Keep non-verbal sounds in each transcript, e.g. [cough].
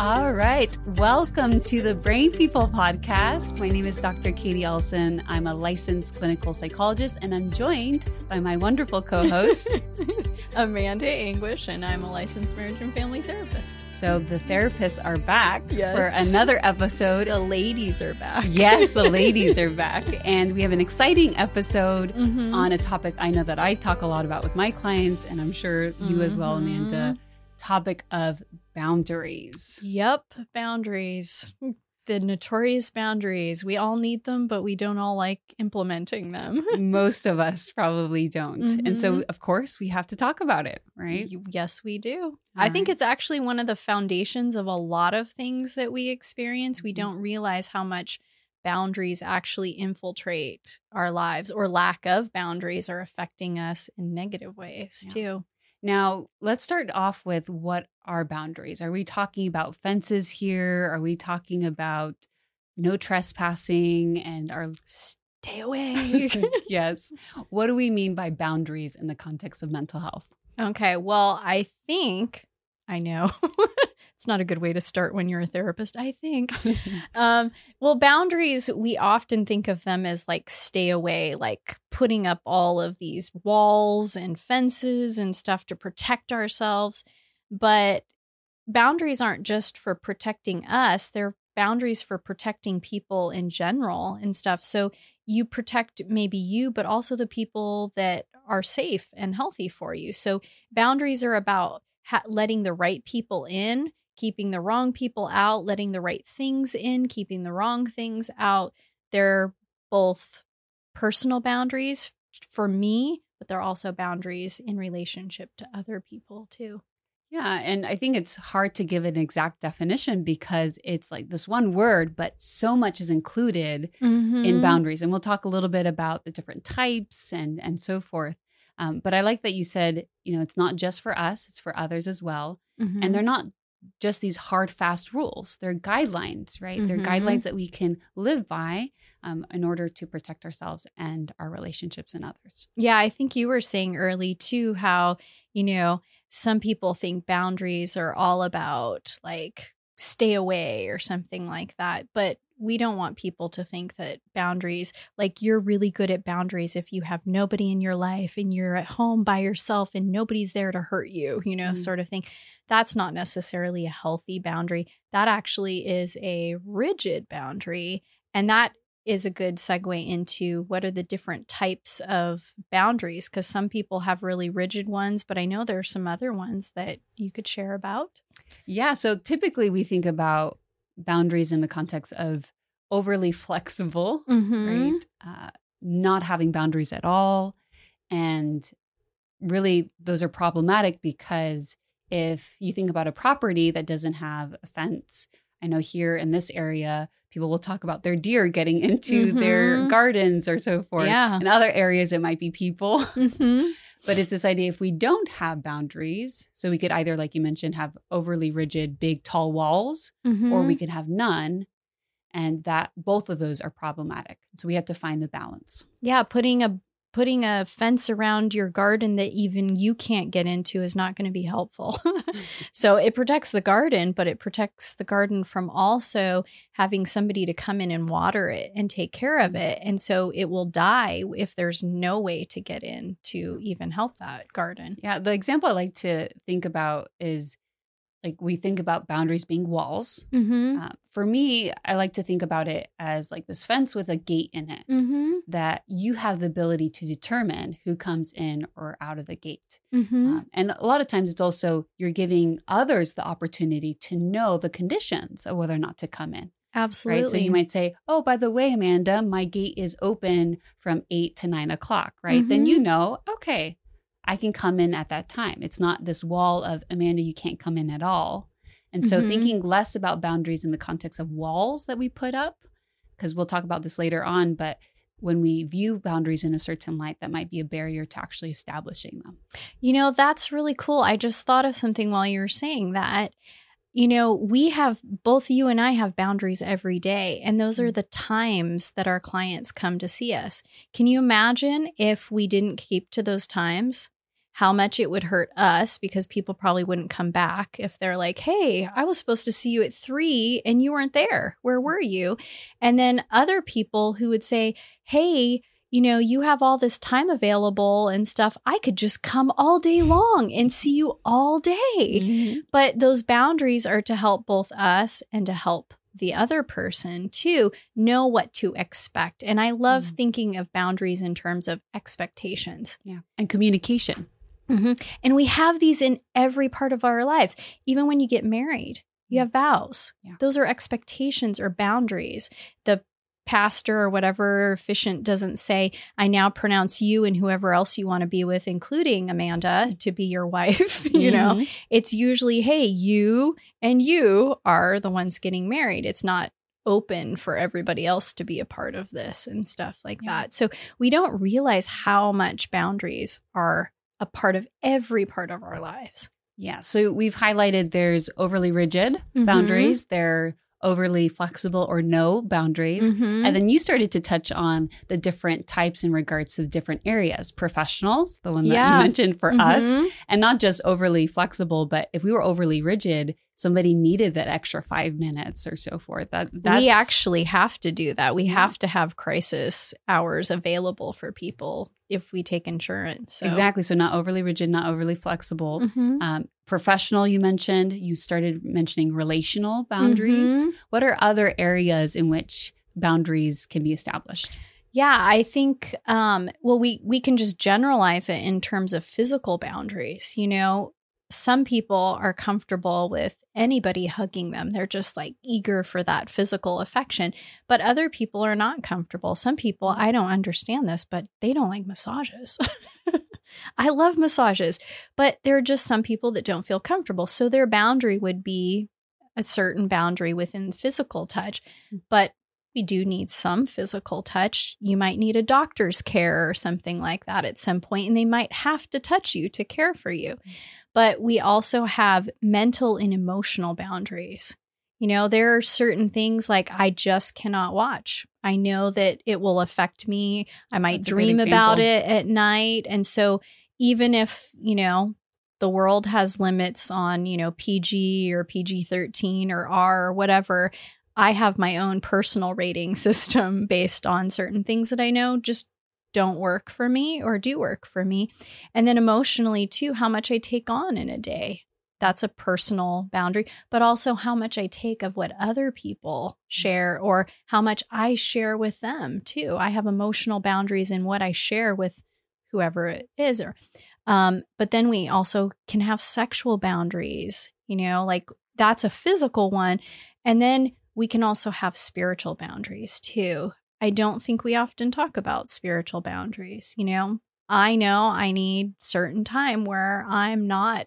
All right. Welcome to the Brain People podcast. My name is Dr. K'dee Elsen. I'm a licensed clinical psychologist and I'm joined by my wonderful co host, [laughs] Amanda Anguish, and I'm a licensed marriage and family therapist. So the therapists are back Yes. for another episode. The ladies are back. Yes, the [laughs] ladies are back. And we have an exciting episode Mm-hmm. on a topic I know that I talk a lot about with my clients, and I'm sure you as well, Mm-hmm. Amanda. Topic of boundaries. Yep, boundaries. The notorious boundaries. We all need them, but we don't all like implementing them. [laughs] Most of us probably don't. And so, Mhm. of course, we have to talk about it, right? Yes, we do. I think it's actually one of the foundations of a lot of things that we experience. We Mhm. don't realize how much boundaries actually infiltrate our lives or lack of boundaries are affecting us in negative ways Yeah. too. Now, let's start off with what are boundaries? Are we talking about fences here? Are we talking about no trespassing and our Stay away. [laughs] [laughs] yes. What do we mean by boundaries in the context of mental health? Okay, well, I think I know. [laughs] it's not a good way to start when you're a therapist, I think. [laughs] um, well, boundaries, we often think of them as like stay away, like putting up all of these walls and fences and stuff to protect ourselves. But boundaries aren't just for protecting us, they're boundaries for protecting people in general and stuff. So you protect maybe you, but also the people that are safe and healthy for you. So boundaries are about ha- letting the right people in, keeping the wrong people out, letting the right things in, keeping the wrong things out. They're both personal boundaries for me, but they're also boundaries in relationship to other people too. Yeah, and I think it's hard to give an exact definition because it's like this one word, but so much is included Mm-hmm. in boundaries. And we'll talk a little bit about the different types and and so forth. Um, but I like that you said, you know, it's not just for us; it's for others as well. Mm-hmm. And they're not just these hard, fast rules. They're guidelines, right? They're Mhm. guidelines that we can live by um, in order to protect ourselves and our relationships and others. Yeah, I think you were saying early too how, you know, some people think boundaries are all about like stay away or something like that. But we don't want people to think that boundaries, like you're really good at boundaries if you have nobody in your life and you're at home by yourself and nobody's there to hurt you, you know, Mhm. sort of thing. That's not necessarily a healthy boundary. That actually is a rigid boundary. And that is a good segue into what are the different types of boundaries because some people have really rigid ones, but I know there are some other ones that you could share about. Yeah. So typically we think about boundaries in the context of overly [laughs] flexible, Mm-hmm. right? Uh, not having boundaries at all. And really, those are problematic because if you think about a property that doesn't have a fence, I know here in this area, people will talk about their deer getting [laughs] into their Mhm. gardens or so forth. Yeah. In other areas, it might be people. Mm-hmm. [laughs] But it's this idea if we don't have boundaries, so we could either, like you mentioned, have overly rigid, big, tall walls, Mm-hmm. or we could have none. And that both of those are problematic. So we have to find the balance. yeah, putting a putting a fence around your garden that even you can't get into is not going to be helpful. [laughs] so it protects the garden, but it protects the garden from also having somebody to come in and water it and take care of it. And so it will die if there's no way to get in to even help that garden. Yeah. The example I like to think about is like we think about boundaries being walls. Mm-hmm. Uh, for me, I like to think about it as like this fence with a gate in it Mm-hmm. that you have the ability to determine who comes in or out of the gate. Mm-hmm. Um, and a lot of times it's also you're giving others the opportunity to know the conditions of whether or not to come in. Absolutely. Right. So you might say, oh, by the way, Amanda, my gate is open from eight to nine o'clock, right? Then you know, okay, I can come in at that time. It's not this wall of Amanda, you can't come in at all. And so Mhm. thinking less about boundaries in the context of walls that we put up, because we'll talk about this later on, but when we view boundaries in a certain light, that might be a barrier to actually establishing them. You know, that's really cool. I just thought of something while you were saying that. You know, we have both you and I have boundaries every day, and those are mm. the times that our clients come to see us. Can you imagine if we didn't keep to those times? How much it would hurt us because people probably wouldn't come back if they're like, Hey, I was supposed to see you at three and you weren't there. Where mm. were you? And then other people who would say, Hey, you know, you have all this time available and stuff. I could just come all day long and see you all day. Mm-hmm. But those boundaries are to help both us and to help the other person to know what to expect. And I love Mhm. thinking of boundaries in terms of expectations. Yeah. And communication. And we have these in every part of our lives. Even when you get married, you have vows. Yeah. Those are expectations or boundaries. The pastor or whatever officiant doesn't say, I now pronounce you and whoever else you want to be with, including Amanda, to be your [laughs] wife. you know, Mhm. it's usually, hey, you and you are the ones getting married. It's not open for everybody else to be a part of this and stuff like Yeah. that. So we don't realize how much boundaries are a part of every part of our lives. Yeah. So we've highlighted there's overly rigid Mhm. boundaries, there overly flexible or no boundaries. Mhm. And then you started to touch on the different types in regards to the different areas. Professionals, the one that Yeah. you [laughs] mentioned for us, Mhm. and not just overly flexible, but if we were overly rigid, somebody needed that extra five minutes or so forth. That that's we actually have to do that. We Yeah. have to have crisis hours available for people if we take insurance. So. exactly so not overly rigid, not overly flexible. Mhm. Um, professional, you mentioned. You started mentioning relational boundaries. Mhm. What are other areas in which boundaries can be established? Yeah, I think um well we we can just generalize it in terms of physical boundaries. You know, some people are comfortable with anybody hugging them. They're just like eager for that physical affection, but other people are not comfortable. Some people, mm-hmm. I don't understand this, but they don't like massages. [laughs] I love massages, but there are just some people that don't feel comfortable. So their boundary would be a certain boundary within physical touch, mm. but we do need some physical touch. You might need a doctor's care or something like that at some point, and they might have to touch you to care for you. But we also have mental and emotional boundaries. You know, there are certain things like I just cannot watch. I know that it will affect me. I might That's dream about it at night. And so, even if, you know, the world has limits on, you know, PG or PG 13 or R or whatever, I have my own personal rating system [laughs] based on certain things that I know just don't work for me or do work for me. And then emotionally, too, how much I take on in a day. That's a personal boundary, but also how much I take of what other people share or how much I share with them, too. I have emotional boundaries in what I share with whoever it is or um, but then we also can have sexual boundaries, you know, like that's a physical one. And then we can also have spiritual boundaries too. I don't think we often talk about spiritual boundaries, you know. I know I need certain time where I'm not,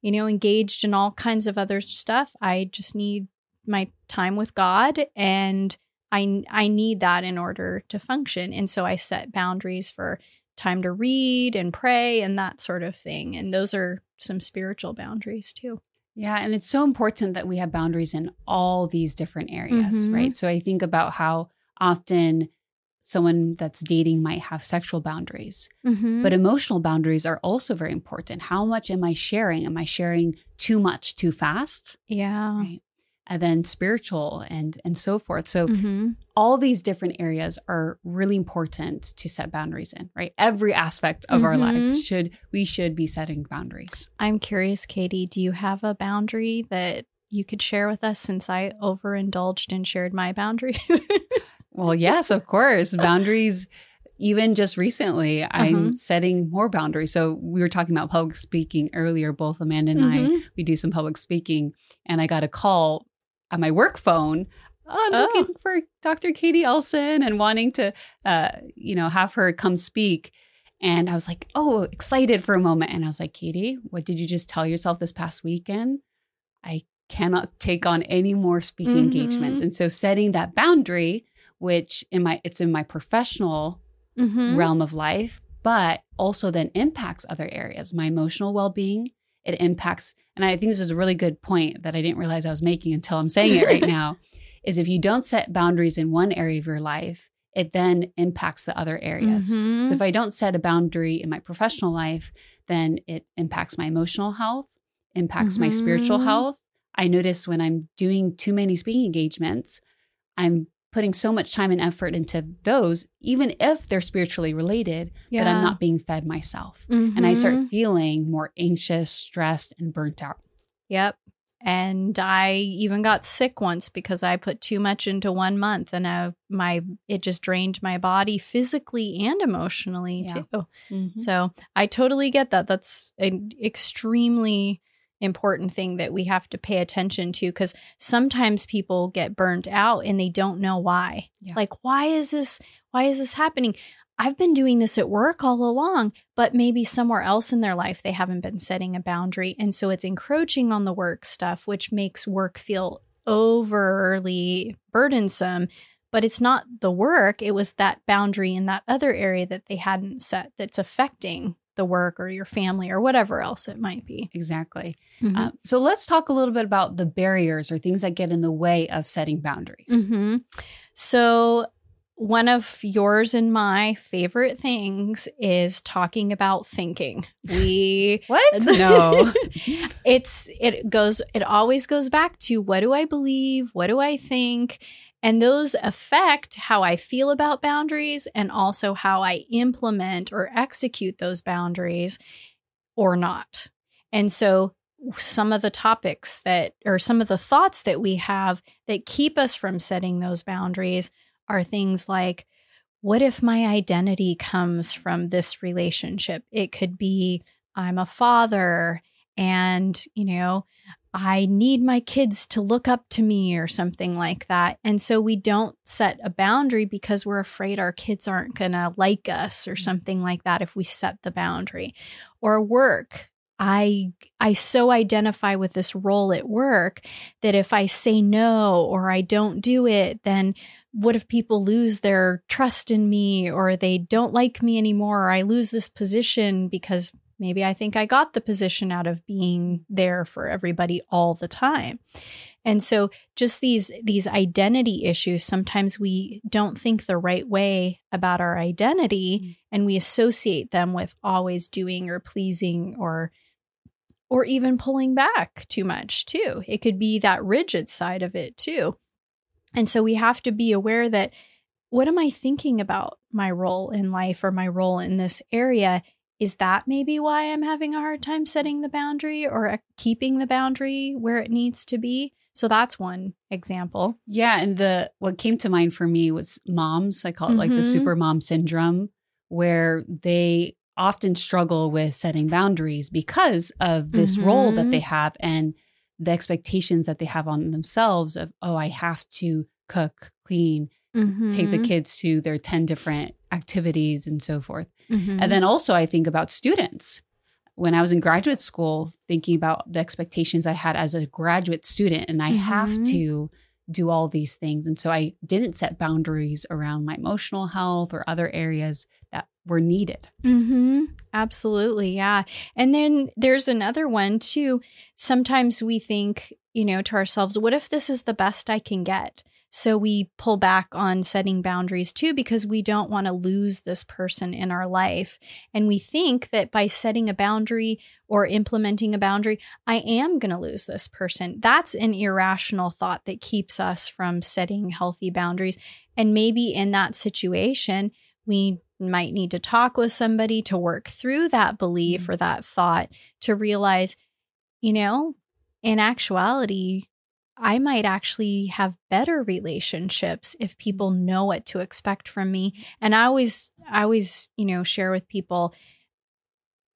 you know, engaged in all kinds of other stuff. I just need my time with God and I I need that in order to function. And so I set boundaries for time to read and pray and that sort of thing. And those are some spiritual boundaries too. Yeah, and it's so important that we have boundaries in all these different areas, Mhm. right? So I think about how often someone that's dating might have sexual boundaries, Mm-hmm. but emotional boundaries are also very important. How much am I sharing? Am I sharing too much too fast? yeah. Right. And then spiritual and and so forth. So Mm-hmm. all these different areas are really important to set boundaries in, right? Every aspect of our Mhm. life should we should be setting boundaries. I'm curious, K'dee, do you have a boundary that you could share with us since I overindulged and shared my boundaries? [laughs] Well, yes, of course. [laughs] Boundaries, even just recently, I'm Uh-huh. setting more boundaries. So we were talking about public speaking earlier. Both Amanda and I, Mhm. we do some public speaking, and I got a call on my work phone. Oh, I'm Oh. looking for Dr. K'dee Elsen and wanting to, uh, you know, have her come speak. And I was like, oh, excited for a moment. And I was like, K'dee, what did you just tell yourself this past weekend? I cannot take on any more speaking Mhm. engagements. And so setting that boundary, which in my it's in my professional Mhm. realm of life, but also then impacts other areas. My emotional well being, it impacts, and I think this is a really good point that I didn't realize I was making until I'm saying it right [laughs] now. Is if you don't set boundaries in one area of your life, it then impacts the other areas. Mhm. So if I don't set a boundary in my professional life, then it impacts my emotional health, impacts my spiritual Mhm. health. I notice when I'm doing too many speaking engagements, I'm putting so much time and effort into those, even if they're spiritually related, but I'm not being fed myself. And I start Mhm. feeling more anxious, stressed, and burnt out. Yep. And I even got sick once because I put too much into one month, and uh, my it just drained my body physically and emotionally Yeah. too. So I totally get that. That's an extremely important thing that we have to pay attention to because sometimes people get burnt out and they don't know why. Yeah. Like, why is this? Why is this happening? I've been doing this at work all along, but maybe somewhere else in their life they haven't been setting a boundary. And so it's encroaching on the work stuff, which makes work feel overly burdensome. But it's not the work, it was that boundary in that other area that they hadn't set that's affecting the work or your family or whatever else it might be. Exactly. Mhm. Uh, so let's talk a little bit about the barriers or things that get in the way of setting boundaries. hmm So, one of yours and my favorite things is talking about thinking. We [laughs] What? [laughs] No. it's it goes it always goes back to what do I believe? What do I think? And those affect how I feel about boundaries and also how I implement or execute those boundaries or not. And so some of the topics that or some of the thoughts that we have that keep us from setting those boundaries are things like what if my identity comes from this relationship? It could be I'm a father and, you know, I need my kids to look up to me or something like that. And so we don't set a boundary because we're afraid our kids aren't going to like us or something like that if we set the boundary. Or work. I I so identify with this role at work that if I say no or I don't do it, then what if people lose their trust in me or they don't like me anymore or I lose this position because maybe I think I got the position out of being there for everybody all the time. And so just these these identity issues sometimes we don't think the right way about our identity mm-hmm. and we associate them with always doing or pleasing or or even pulling back too much too. It could be that rigid side of it too. And so we have to be aware that what am I thinking about my role in life or my role in this area? Is that maybe why I'm having a hard time setting the boundary or uh, keeping the boundary where it needs to be? So that's one example. Yeah, and the what came to mind for me was moms. I call it like the Mhm. super mom syndrome, where they often struggle with setting boundaries because of this role that they have and the expectations that they have on themselves of, oh, I have to cook, clean, take Mm-hmm. the kids to their 10 different activities and so forth. Mhm. And then also, I think about students. When I was in graduate school, thinking about the expectations I had as a graduate student, and I have Mhm. to do all these things. And so I didn't set boundaries around my emotional health or other areas that were needed. Mm-hmm. Absolutely. Yeah. And then there's another one too. Sometimes we think, you know, to ourselves, what if this is the best I can get? So we pull back on setting boundaries too because we don't want to lose this person in our life. And we think that by setting a boundary or implementing a boundary, I am going to lose this person. That's an irrational thought that keeps us from setting healthy boundaries. And maybe in that situation, we might need to talk with somebody to work through that belief mm. or that thought to realize, you know, in actuality, I might actually have better relationships if mm-hmm. people know what to expect from me. And I always, I always, you know, share with people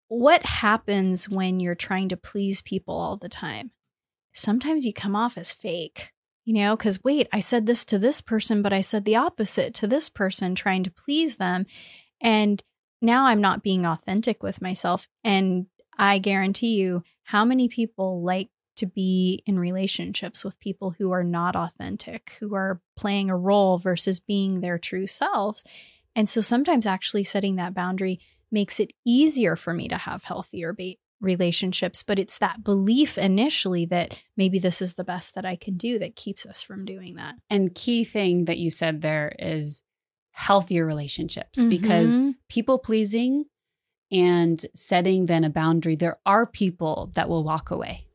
what happens when you're trying to please people all the time. Sometimes you come off as fake, you know, because wait, I said this to this person, but I said the opposite to this person, trying to please them. And now I'm not being authentic with myself. And I guarantee you, how many people like to be in relationships with people who are not authentic, who are playing a role versus being their true selves. And so sometimes actually setting that boundary makes it easier for me to have healthier relationships. But it's that belief initially that maybe this is the best that I can do that keeps us from doing that. And key thing that you said there is healthier relationships because Mhm. people pleasing and setting then a boundary, there are people that will walk away.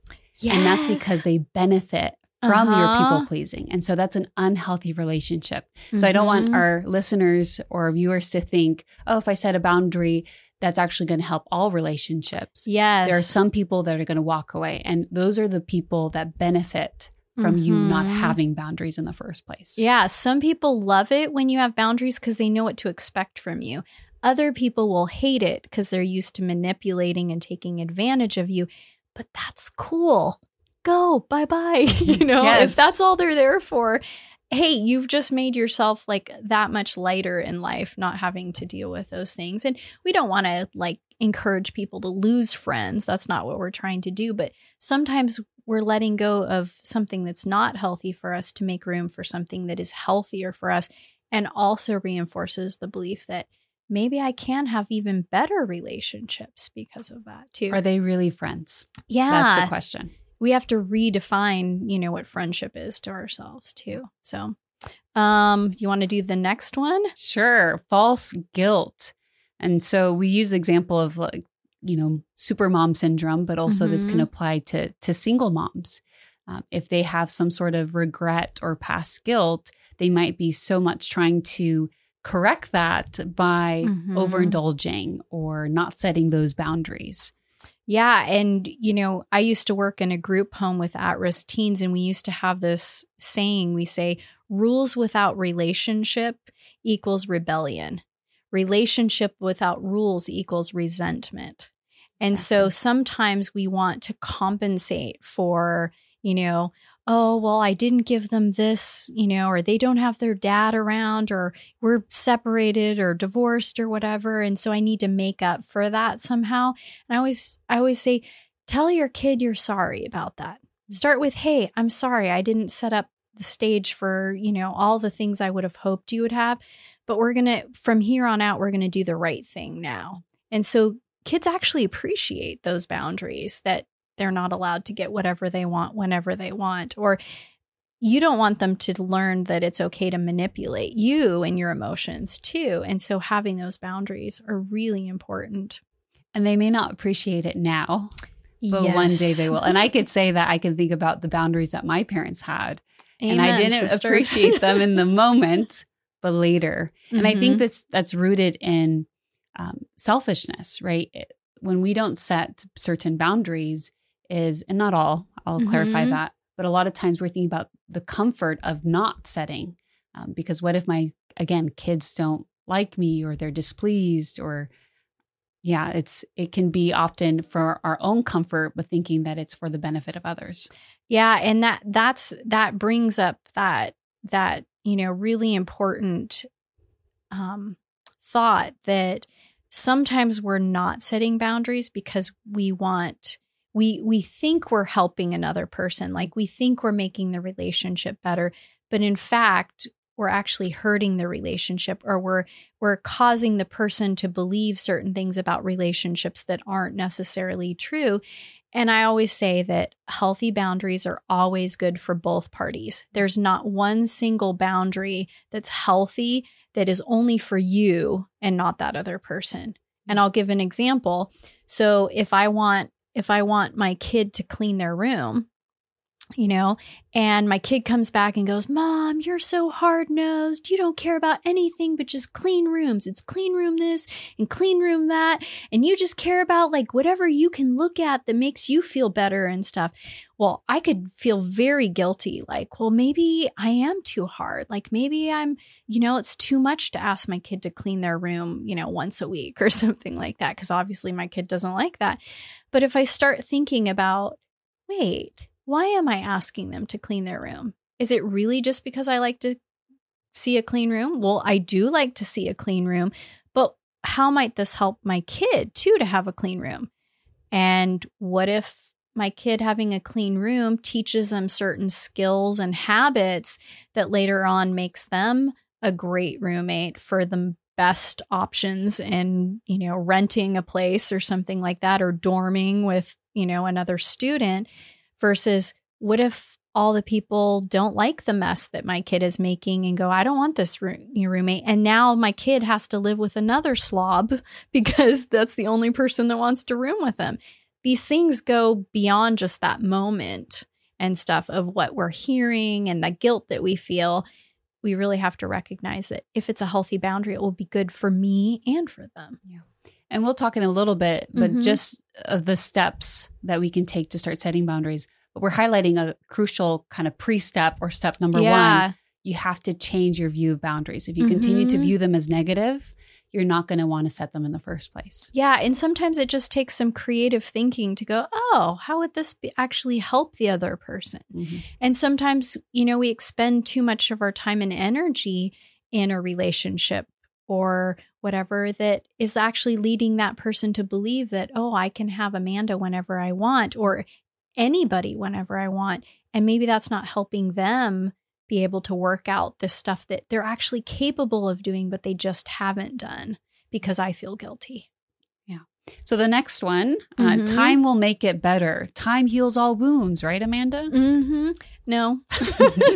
And that's because they benefit from your Uh-huh. people pleasing. And so that's an unhealthy relationship. So I don't want Mhm. our listeners or viewers to think, oh, if I set a boundary, that's actually going to help all relationships. Yes. There are some people that are going to walk away. And those are the people that benefit from you not Mhm. having boundaries in the first place. Yeah, some people love it when you have boundaries because they know what to expect from you. Other people will hate it because they're used to manipulating and taking advantage of you. But that's cool. Go, bye bye. [laughs] you [laughs] know, Yes. if that's all they're there for, hey, you've just made yourself like that much lighter in life, not having to deal with those things. And we don't want to like encourage people to lose friends. That's not what we're trying to do. But sometimes we're letting go of something that's not healthy for us to make room for something that is healthier for us and also reinforces the belief that maybe I can have even better relationships because of that too. Are they really friends? yeah. That's the question. we have to redefine, you know, what friendship is to ourselves too. So, um, you want to do the next one? Sure. False guilt. And so we use the example of like, you know, super mom syndrome, but also this can Mhm. apply to to single moms. Um, if they have some sort of regret or past guilt, they might be so much trying to correct that by Mhm. overindulging or not setting those boundaries. Yeah. And, you know, I used to work in a group home with at risk teens, and we used to have this saying we say, rules without relationship equals rebellion, relationship without rules equals resentment. And so sometimes we want to compensate for, you know, oh, well, I didn't give them this, you know, or they don't have their dad around, or we're separated or divorced or whatever. And so I need to make up for that somehow. And I always, I always say, tell your kid you're sorry about that. Start with, hey, I'm sorry. I didn't set up the stage for, you know, all the things I would have hoped you would have. But we're going to, from here on out, we're going to do the right thing now. And so kids actually appreciate those boundaries that they're not allowed to get whatever they want whenever they want. Or you don't want them to learn that it's okay to manipulate you and your emotions too. And so having those boundaries are really important. And they may not appreciate it now, but one day they will. And I could say that I can think about the boundaries that my parents had. and I didn't sister. appreciate them in the [laughs] moment, but later. And I think Mhm. that's that's rooted in um, selfishness, right? It- when we don't set certain boundaries, is and not all. I'll clarify Mhm. that, but a lot of times we're thinking about the comfort of not setting, um, because what if my again kids don't like me or they're displeased or yeah, it's it can be often for our own comfort, but thinking that it's for the benefit of others. Yeah, and that that's that brings up that that you know really important um, thought that sometimes we're not setting boundaries because we want we we think we're helping another person, like we think we're making the relationship better, but in fact we're actually hurting the relationship or we're we're causing the person to believe certain things about relationships that aren't necessarily true and I always say that healthy boundaries are always good for both parties. There's not one single boundary that's healthy that is only for you and not that other person. And mm. I'll give an example. So if I want if I want my kid to clean their room, you know, and my kid comes back and goes, Mom, you're so hard nosed. You don't care about anything but just clean rooms. It's clean room this and clean room that. And you just care about like whatever you can look at that makes you feel better and stuff. Well, I could feel very guilty. Like, well, maybe I am too hard. Like, maybe I'm, you know, it's too much to ask my kid to clean their room, you know, once a week [laughs] or something like that. Cause obviously my kid doesn't like that. But if I start thinking about, wait, why am I asking them to clean their room? Is it really just because I like to see a clean room? Well, I do like to see a clean room, but how might this help my kid too to have a clean room? And what if my kid having a clean room teaches them certain skills and habits that later on makes them a great roommate for the best options in, you know, renting a place or something like that or dorming with, you know, another student versus what if all the people don't like the mess that my kid is making and go, I don't want this room, your roommate. And now my kid has to live with another slob [laughs] because that's the only person that wants to room with him. These things go beyond just that moment and stuff of what we're hearing and the guilt that we feel. We really have to recognize that if it's a healthy boundary, it will be good for me and for them. Yeah. And we'll talk in a little bit, but Mhm. just of the steps that we can take to start setting boundaries. But we're highlighting a crucial kind of pre step or step number yeah. one. You have to change your view of boundaries. If you continue to Mhm. view them as negative, you're not going to want to set them in the first place. Yeah, and sometimes it just takes some creative thinking to go, oh, how would this be actually help the other person? Mm-hmm. And sometimes, you know, we expend too much of our time and energy in a relationship or whatever that is actually leading that person to believe that, oh, I can have Amanda whenever I want or anybody whenever I want. And maybe that's not helping them be able to work out this stuff that they're actually capable of doing, but they just haven't done because I feel guilty. Yeah. So the next one, Mhm. uh, time will make it better. Time heals all wounds, right, Amanda? Mm-hmm. No. [laughs]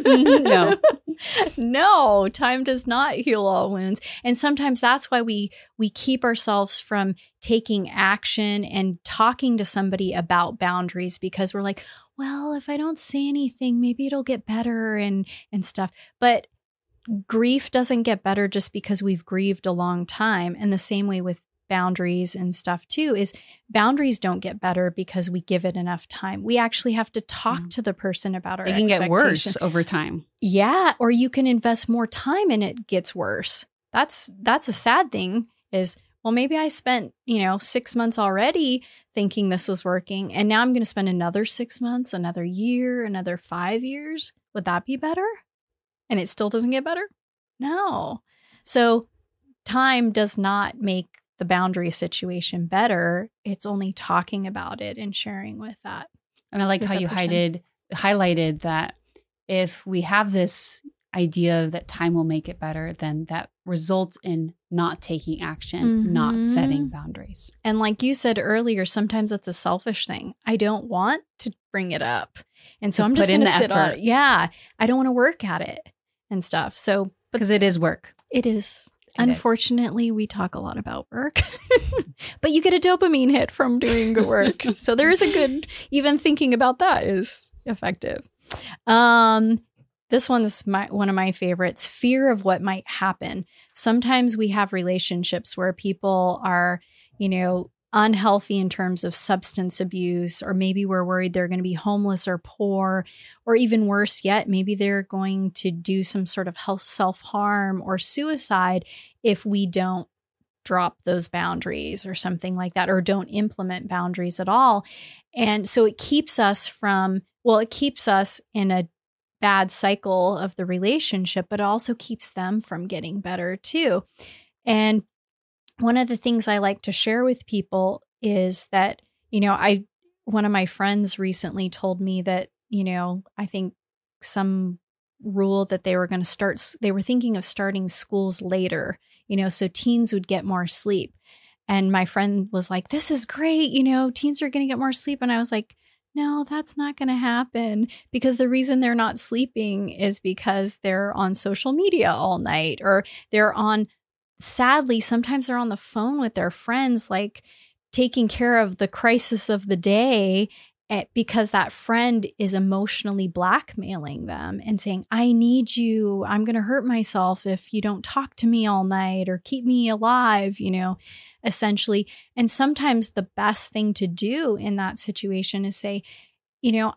No. [laughs] no, time does not heal all wounds. And sometimes that's why we we keep ourselves from taking action and talking to somebody about boundaries because we're like, well, if I don't say anything, maybe it'll get better and and stuff. But grief doesn't get better just because we've grieved a long time. And the same way with boundaries and stuff too is boundaries don't get better because we give it enough time. We actually have to talk Mm. to the person about our They can get worse over time. Yeah, or you can invest more time and it gets worse. That's that's a sad thing is well maybe I spent, you know, 6 months already thinking this was working and now I'm going to spend another 6 months, another year, another 5 years. Would that be better? And it still doesn't get better? No. So time does not make the boundary situation better. It's only talking about it and sharing with that. And I like how you highlighted highlighted that if we have this idea that time will make it better, then that results in not taking action, not Mhm. setting boundaries. And like you said earlier, sometimes it's a selfish thing. I don't want to bring it up. And so To I'm just going to sit on it. Yeah. I don't want to work at it and stuff. So, Because it is work. it is. It is. Unfortunately, we talk a lot about work, [laughs] but you get a dopamine hit from doing good work. [laughs] so there is a good, even thinking about that is effective. Um, this one's my one of my favorites. Fear of what might happen. Sometimes we have relationships where people are, you know, unhealthy in terms of substance abuse, or maybe we're worried they're going to be homeless or poor, or even worse yet, maybe they're going to do some sort of health self harm or suicide if we don't drop those boundaries or something like that, or don't implement boundaries at all. And so it keeps us from, well, it keeps us in a bad cycle of the relationship, but it also keeps them from getting better too. And one of the things I like to share with people is that, you know, I, one of my friends recently told me that, you know, I think some rule that they were going to start, they were thinking of starting schools later, you know, so teens would get more sleep. And my friend was like, this is great, you know, teens are going to get more sleep. And I was like, no, that's not going to happen because the reason they're not sleeping is because they're on social media all night or they're on, sadly, sometimes they're on the phone with their friends, like taking care of the crisis of the day eh, because that friend is emotionally blackmailing them and saying, I need you. I'm going to hurt myself if you don't talk to me all night or keep me alive, you know, essentially. And sometimes the best thing to do in that situation is say, you know,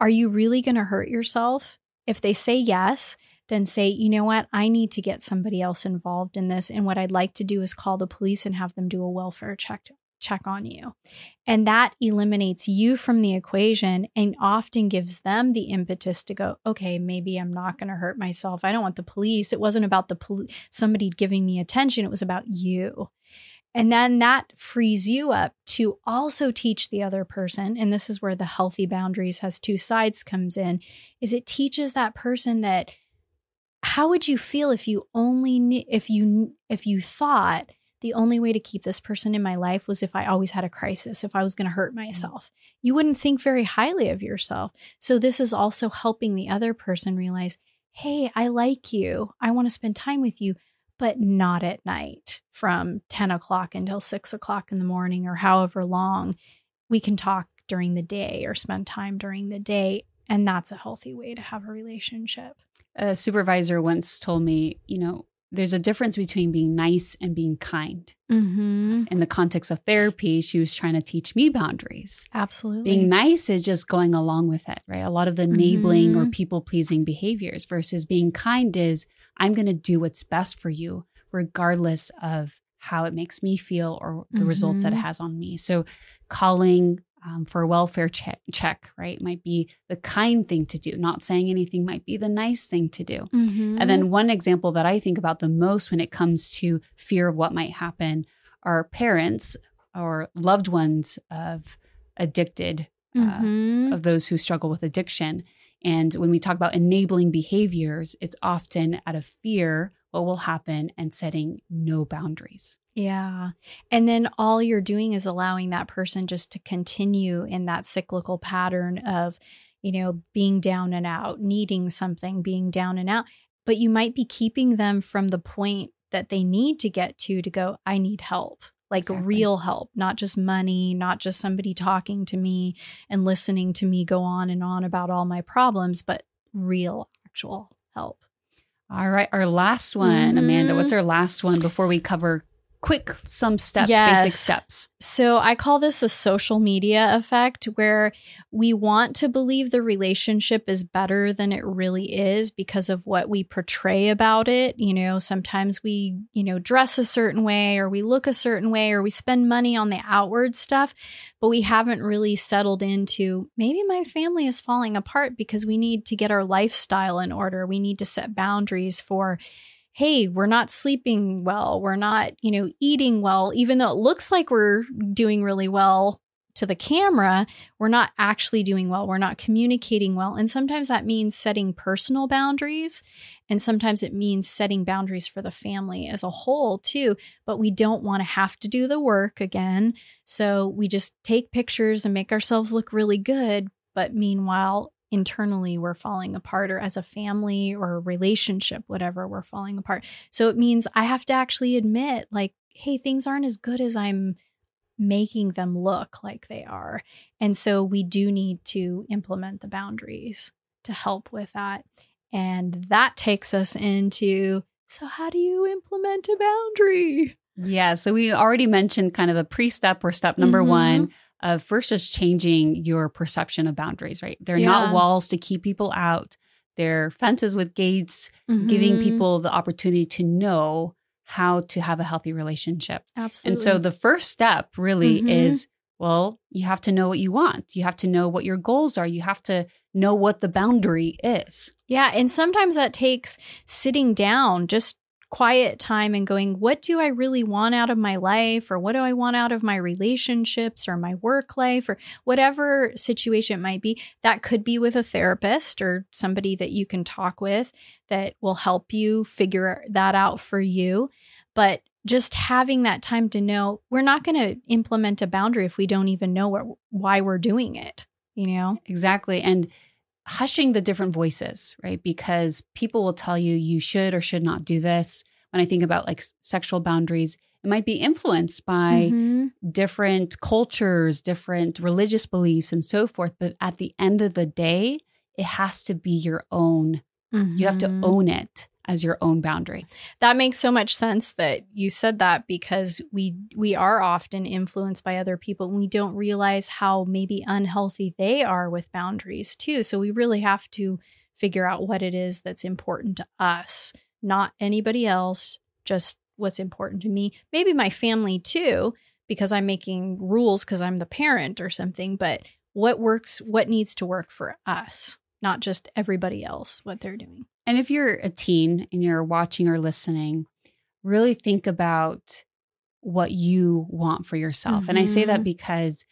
are you really going to hurt yourself? If they say yes, then say, you know what, I need to get somebody else involved in this. And what I'd like to do is call the police and have them do a welfare check check on you. And that eliminates you from the equation and often gives them the impetus to go, okay, maybe I'm not going to hurt myself. I don't want the police. It wasn't about the poli- somebody giving me attention, it was about you. And then that frees you up to also teach the other person. And this is where the healthy boundaries has two sides comes in is it teaches that person that how would you feel if you only if you if you thought the only way to keep this person in my life was if I always had a crisis, if I was going to hurt mm. myself. You wouldn't think very highly of yourself. So this is also helping the other person realize, "Hey, I like you. I want to spend time with you." But not at night from 10 o'clock until six o'clock in the morning or however long. We can talk during the day or spend time during the day. And that's a healthy way to have a relationship. A supervisor once told me, you know, there's a difference between being nice and being kind. Mm-hmm. In the context of therapy, she was trying to teach me boundaries. Absolutely. Being nice is just going along with it, right? A lot of the enabling or Mhm. people pleasing behaviors versus being kind is I'm going to do what's best for you, regardless of how it makes me feel or the results that it Mhm. has on me. So, calling um, for a welfare check, check, right, might be the kind thing to do. Not saying anything might be the nice thing to do. Mhm. And then one example that I think about the most when it comes to fear of what might happen are parents or loved ones of addicted, uh, Mhm. of those who struggle with addiction. And when we talk about enabling behaviors, it's often out of fear what will happen and setting no boundaries. Yeah. And then all you're doing is allowing that person just to continue in that cyclical pattern of, you know, being down and out, needing something, being down and out. But you might be keeping them from the point that they need to get to to go, I need help. Like Exactly. real help, not just money, not just somebody talking to me and listening to me go on and on about all my problems, but real, actual help. All right, our last one, Amanda. Mhm. What's our last one before we cover quick some steps, Yes. basic steps? So I call this the social media effect, where we want to believe the relationship is better than it really is because of what we portray about it. You know, sometimes we, you know, dress a certain way or we look a certain way or we spend money on the outward stuff, but we haven't really settled into maybe my family is falling apart because we need to get our lifestyle in order. We need to set boundaries for hey, we're not sleeping well, we're not, you know, eating well, even though it looks like we're doing really well to the camera, we're not actually doing well. We're not communicating well. And sometimes that means setting personal boundaries. And sometimes it means setting boundaries for the family as a whole, too. But we don't want to have to do the work again. So we just take pictures and make ourselves look really good. But meanwhile, internally we're falling apart or as a family or a relationship whatever we're falling apart so it means i have to actually admit like hey things aren't as good as i'm making them look like they are and so we do need to implement the boundaries to help with that and that takes us into so how do you implement a boundary Yeah. So we already mentioned kind of a pre step or step number Mhm. one of first just changing your perception of boundaries, right? They're Yeah. not walls to keep people out, they're fences with gates, giving Mhm. people the opportunity to know how to have a healthy relationship. absolutely And so the first step really Mhm. is well, you have to know what you want. You have to know what your goals are. You have to know what the boundary is. Yeah. And sometimes that takes sitting down, just quiet time and going, what do I really want out of my life? Or what do I want out of my relationships or my work life or whatever situation it might be? That could be with a therapist or somebody that you can talk with that will help you figure that out for you. But just having that time to know we're not going to implement a boundary if we don't even know what, why we're doing it, you know? Exactly. And hushing the different voices, right? Because people will tell you you should or should not do this. When I think about like sexual boundaries, it might be influenced by Mhm. different cultures, different religious beliefs, and so forth. But at the end of the day, it has to be your own. You have to Mhm. own it as your own boundary. That makes so much sense that you said that because we we are often influenced by other people and we don't realize how maybe unhealthy they are with boundaries too. So we really have to figure out what it is that's important to us, not anybody else, just what's important to me. Maybe my family too because I'm making rules cuz I'm the parent or something, but what works what needs to work for us, not just everybody else what they're doing. And if you're a teen and you're watching or listening, really think about what you want for yourself. And I say that Mhm. because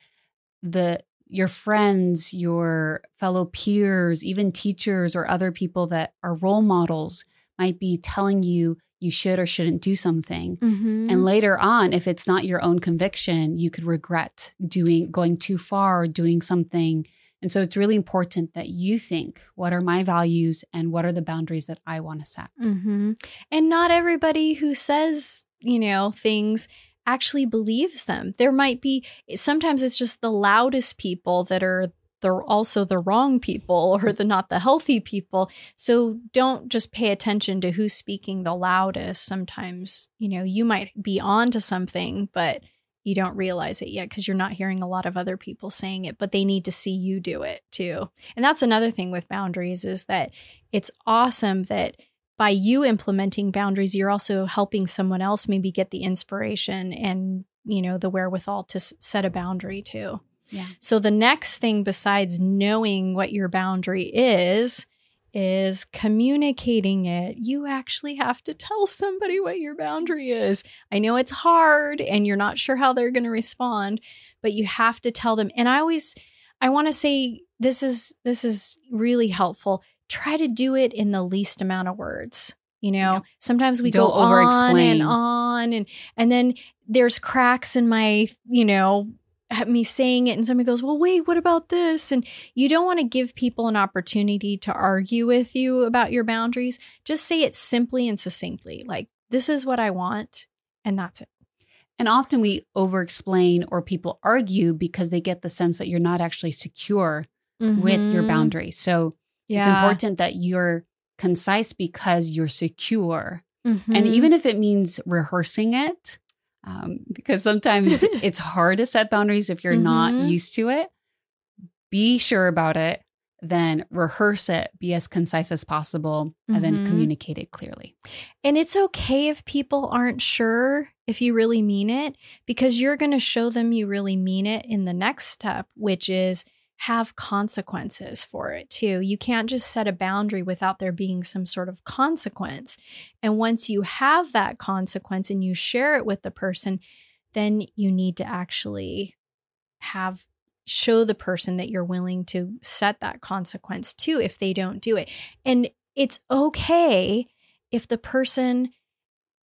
the your friends, your fellow peers, even teachers or other people that are role models might be telling you you should or shouldn't do something. Mhm. And later on, if it's not your own conviction, you could regret doing going too far or doing something. And so it's really important that you think, what are my values and what are the boundaries that I want to set? hmm And not everybody who says, you know, things actually believes them. There might be, sometimes it's just the loudest people that are they're also the wrong people [laughs] or the not the healthy people. So don't just pay attention to who's speaking the loudest. Sometimes, you know, you might be onto something, but you don't realize it yet because you're not hearing a lot of other people saying it, but they need to see you do it too. And that's another thing with boundaries is that it's awesome that by you implementing boundaries, you're also helping someone else maybe get the inspiration and, you know, the wherewithal to set a boundary too. Yeah. So the next thing besides knowing what your boundary is, is communicating it. You actually have to tell somebody what your boundary is. I know it's hard and you're not sure how they're going to respond, but you have to tell them. And I always I want to say this is this is really helpful. Try to do it in the least amount of words. You know, Yeah. sometimes we Don't go over-explain. and on and and then there's cracks in my, you know, me saying it and somebody goes, "Well, wait, what about this?" And you don't want to give people an opportunity to argue with you about your boundaries. Just say it simply and succinctly. Like, "This is what I want." And that's it. And often we over explain or people argue because they get the sense that you're not actually secure with your Mhm. boundary. So Yeah. it's important that you're concise because you're secure. And Mhm. even if it means rehearsing it, um, because sometimes [laughs] it's hard to set boundaries if you're not Mhm. used to it, be sure about it, then rehearse it, be as concise as possible, and then Mhm. communicate it clearly. And it's okay if people aren't sure if you really mean it, because you're going to show them you really mean it in the next step, which is have consequences for it too. You can't just set a boundary without there being some sort of consequence. And once you have that consequence and you share it with the person, then you need to actually have show the person that you're willing to set that consequence to if they don't do it. And it's okay if the person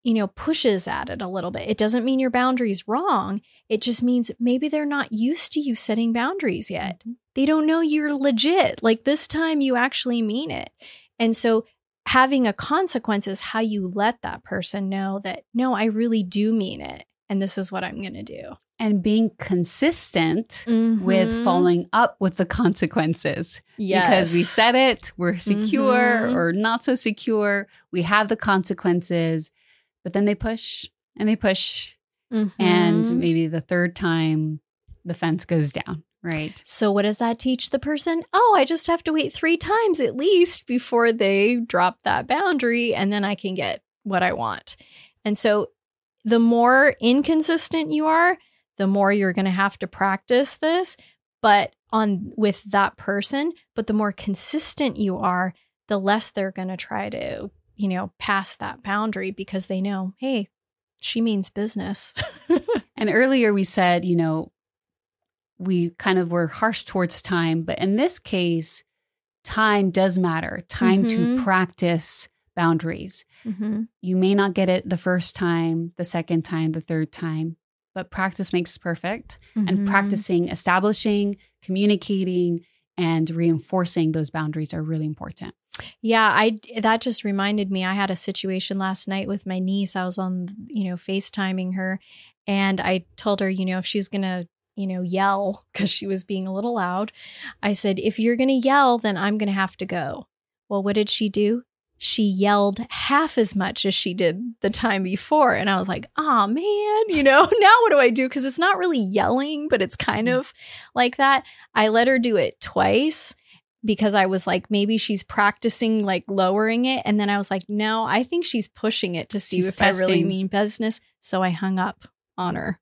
you know pushes at it a little bit it doesn't mean your boundary's wrong it just means maybe they're not used to you setting boundaries yet they don't know you're legit like this time you actually mean it and so having a consequence is how you let that person know that no i really do mean it and this is what i'm going to do And being consistent Mm-hmm. with following up with the consequences. Yes. Because we said it, we're secure Mhm. or not so secure, we have the consequences, but then they push and they push. Mhm. And maybe the third time the fence goes down, right? So, what does that teach the person? Oh, I just have to wait three times at least before they drop that boundary, and then I can get what I want. And so, the more inconsistent you are, the more you're going to have to practice this, but on with that person. But the more consistent you are, the less they're going to try to, you know, pass that boundary because they know, hey, she means business. [laughs] And earlier we said, you know, we kind of were harsh towards time, but in this case, time does matter. Time to Mhm. practice boundaries. mm-hmm. You may not get it the first time, the second time, the third time, but practice makes perfect. Mm-hmm. And practicing, establishing, communicating, and reinforcing those boundaries are really important. Yeah, I that just reminded me I had a situation last night with my niece. I was on, you know, FaceTiming her and I told her, you know, if she's going to, you know, yell [laughs] cuz she was being a little loud, I said, "If you're going to yell, then I'm going to have to go." Well, what did she do? She yelled half as much as she did the time before. And I was like, oh man, you know, [laughs] now what do I do? Because it's not really yelling, but it's kind mm. of like that. I let her do it twice because I was like, maybe she's practicing like lowering it. And then I was like, no, I think she's pushing it to see She's if I really testing. mean business. So I hung up on her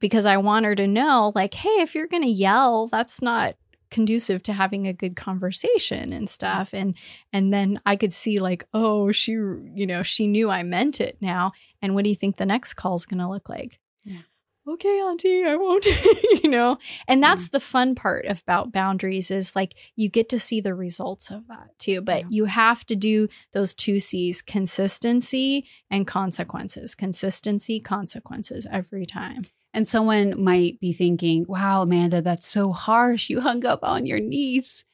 because I want her to know, like, hey, if you're going to yell, that's not conducive to having a good conversation and stuff and and then i could see like oh she you know she knew i meant it now and what do you think the next call is going to look like Yeah. okay, auntie, I won't, [laughs] you know? And mm-hmm. that's the fun part about boundaries is like you get to see the results of that too. But Yeah. you have to do those two C's consistency and consequences. Consistency, consequences every time. And someone might be thinking, wow, Amanda, that's so harsh. You hung up on your niece.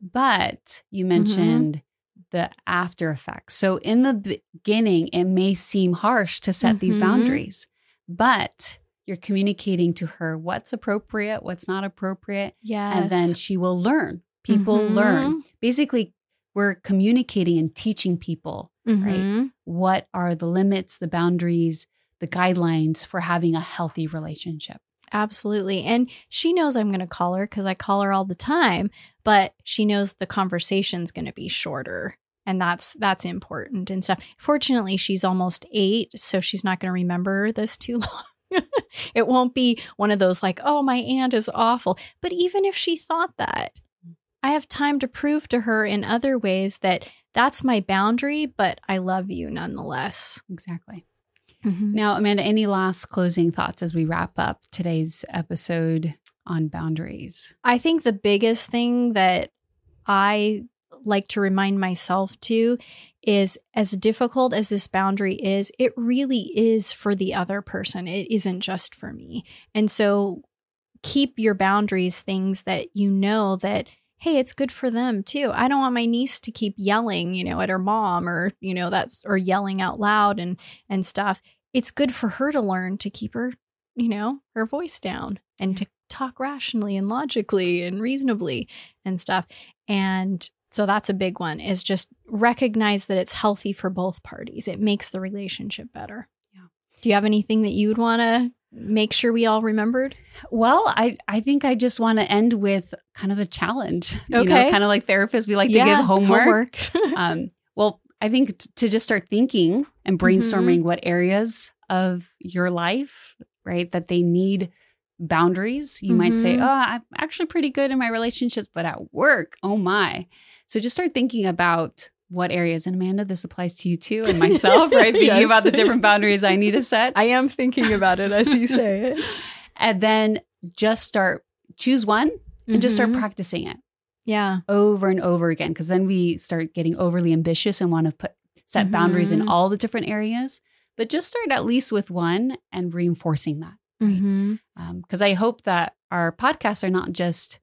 But you mentioned the after effects. So in the beginning, it may seem harsh to set these Mhm. boundaries, but you're communicating to her what's appropriate, what's not appropriate. Yes. And then she will learn. People Mhm. learn. Basically, we're communicating and teaching people Mhm. what are the limits, the boundaries, the guidelines for having a healthy relationship. Absolutely. And she knows I'm going to call her because I call her all the time, but she knows the conversation's going to be shorter. And that's that's important and stuff. Fortunately, she's almost eight, so she's not going to remember this too [laughs] long. it won't be one of those like, oh, my aunt is awful. But even if she thought that, I have time to prove to her in other ways that that's my boundary, but I love you nonetheless. Exactly. Mm-hmm. Now, Amanda, any last closing thoughts as we wrap up today's episode on boundaries? I think the biggest thing that I like to remind myself to is as difficult as this boundary is, it really is for the other person. It isn't just for me. And so keep your boundaries things that you know that hey, it's good for them too. I don't want my niece to keep yelling, you know, at her mom or, you know, that's or yelling out loud and and stuff. It's good for her to learn to keep her, you know, her voice down and to talk rationally and logically and reasonably and stuff. And so that's a big one is just recognize that it's healthy for both parties. It makes the relationship better. Yeah. Do you have anything that you would want to make sure we all remembered? Well, I, I think I just want to end with kind of a challenge. You Okay. know, kind of like therapists, we like to give homework. [laughs] um, well, I think to just start thinking and brainstorming what areas of your life, right, that they need boundaries. You might say, Mhm. Oh, I'm actually pretty good in my relationships, but at work, oh my. So just start thinking about what areas. And Amanda, this applies to you too, and [laughs] myself, right? Thinking Yes. about the different boundaries I need to set. I am thinking about it as you say it. [laughs] and then just start, choose one and just start Mhm. practicing it Yeah. over and over again because then we start getting overly ambitious and want to put set boundaries in Mhm. all the different areas but just start at least with one and reinforcing that because i hope that our podcasts are not just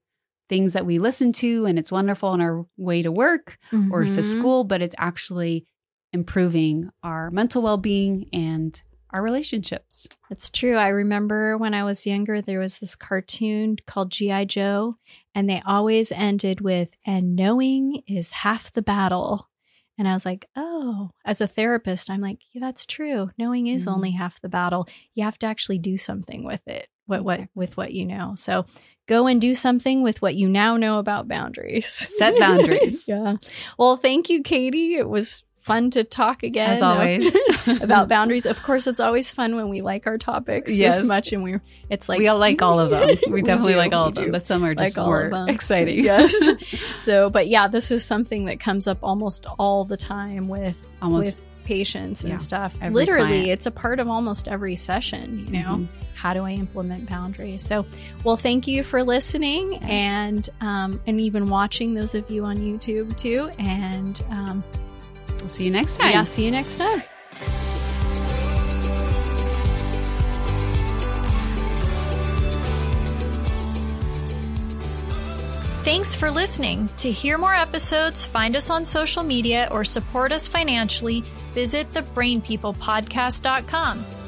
things that we listen to and it's wonderful on our way to work or to Mhm. school but it's actually improving our mental well-being and our relationships That's true. I remember when I was younger, there was this cartoon called G.I. Joe, and they always ended with, and knowing is half the battle. And I was like, oh, as a therapist, I'm like, yeah, that's true. Knowing is Mhm. only half the battle. You have to actually do something with it, what, what, with what you know. So go and do something with what you now know about boundaries. Set boundaries. [laughs] yeah. Well, thank you, K'dee. It was fun to talk again. as always [laughs] about [laughs] boundaries. Of course, it's always fun when we like our topics Yes. this much, and we it's like we all like all of them [laughs] we We definitely do, like all of them do. but some are just Like more exciting yes. so, but yeah, this is something that comes up almost all the time with Almost- with patients and Yeah, stuff. Literally, client. it's a part of almost every session. You know, Mhm. how do I implement boundaries? So, well, thank you for listening and um, and even watching. Those of you on YouTube too, and um, we'll see you next time yeah, see you next time. Thanks for listening. To hear more episodes, find us on social media, or support us financially, visit thebrainpeoplepodcast.com.